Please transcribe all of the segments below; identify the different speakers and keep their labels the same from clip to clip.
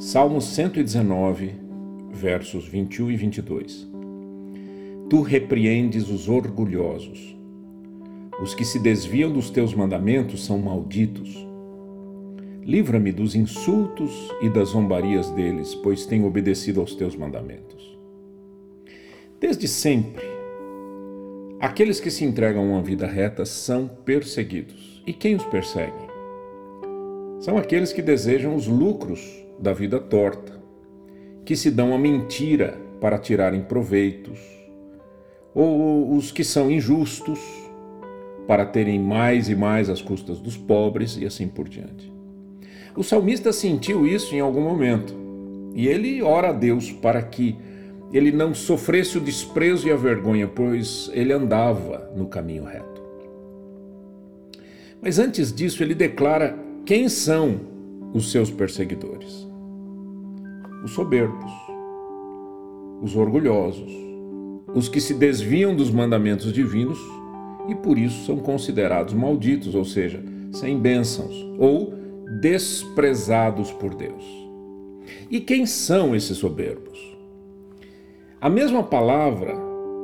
Speaker 1: Salmo 119, versos 21 e 22. Tu repreendes os orgulhosos. Os que se desviam dos teus mandamentos são malditos. Livra-me dos insultos e das zombarias deles, pois tenho obedecido aos teus mandamentos. Desde sempre, aqueles que se entregam a uma vida reta são perseguidos. E quem os persegue? São aqueles que desejam os lucros da vida torta, que se dão a mentira para tirarem proveitos, ou os que são injustos para terem mais e mais às custas dos pobres e assim por diante. O salmista sentiu isso em algum momento e ele ora a Deus para que ele não sofresse o desprezo e a vergonha, pois ele andava no caminho reto. Mas antes disso, ele declara quem são os seus perseguidores os soberbos, os orgulhosos, os que se desviam dos mandamentos divinos e por isso são considerados malditos, ou seja, sem bênçãos ou desprezados por Deus. E quem são esses soberbos? A mesma palavra,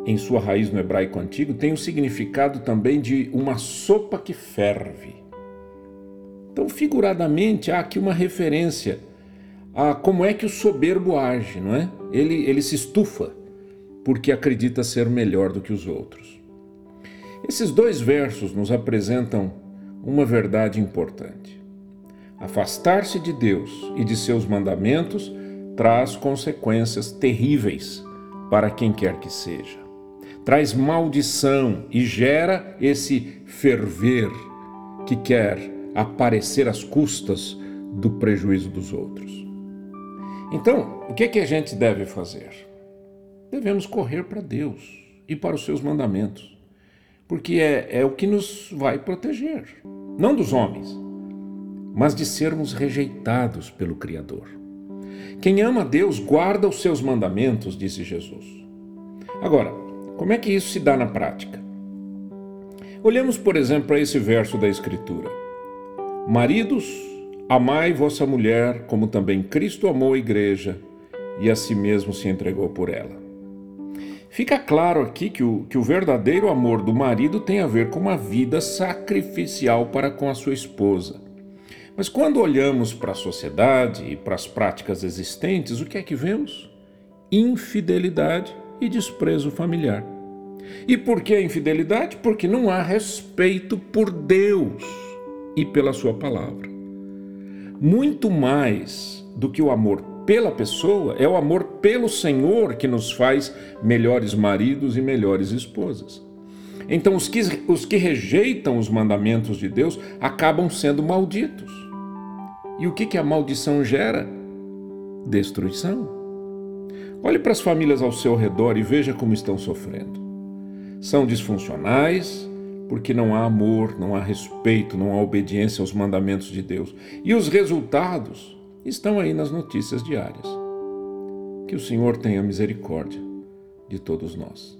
Speaker 1: em sua raiz no hebraico antigo, tem o significado também de uma sopa que ferve. Então, figuradamente, há aqui uma referência a como é que o soberbo age, não é? Ele, ele se estufa porque acredita ser melhor do que os outros. Esses dois versos nos apresentam uma verdade importante. Afastar-se de Deus e de seus mandamentos traz consequências terríveis para quem quer que seja. Traz maldição e gera esse ferver que quer aparecer às custas do prejuízo dos outros. Então, o que, é que a gente deve fazer? Devemos correr para Deus e para os seus mandamentos, porque é, é o que nos vai proteger, não dos homens, mas de sermos rejeitados pelo Criador. Quem ama Deus guarda os seus mandamentos, disse Jesus. Agora, como é que isso se dá na prática? Olhemos, por exemplo, para esse verso da Escritura: Maridos, Amai vossa mulher, como também Cristo amou a igreja e a si mesmo se entregou por ela. Fica claro aqui que o, que o verdadeiro amor do marido tem a ver com uma vida sacrificial para com a sua esposa. Mas quando olhamos para a sociedade e para as práticas existentes, o que é que vemos? Infidelidade e desprezo familiar. E por que a infidelidade? Porque não há respeito por Deus e pela Sua palavra muito mais do que o amor pela pessoa, é o amor pelo Senhor que nos faz melhores maridos e melhores esposas. Então, os que, os que rejeitam os mandamentos de Deus acabam sendo malditos. E o que, que a maldição gera? Destruição. Olhe para as famílias ao seu redor e veja como estão sofrendo. São disfuncionais, porque não há amor, não há respeito, não há obediência aos mandamentos de Deus. E os resultados estão aí nas notícias diárias. Que o Senhor tenha misericórdia de todos nós.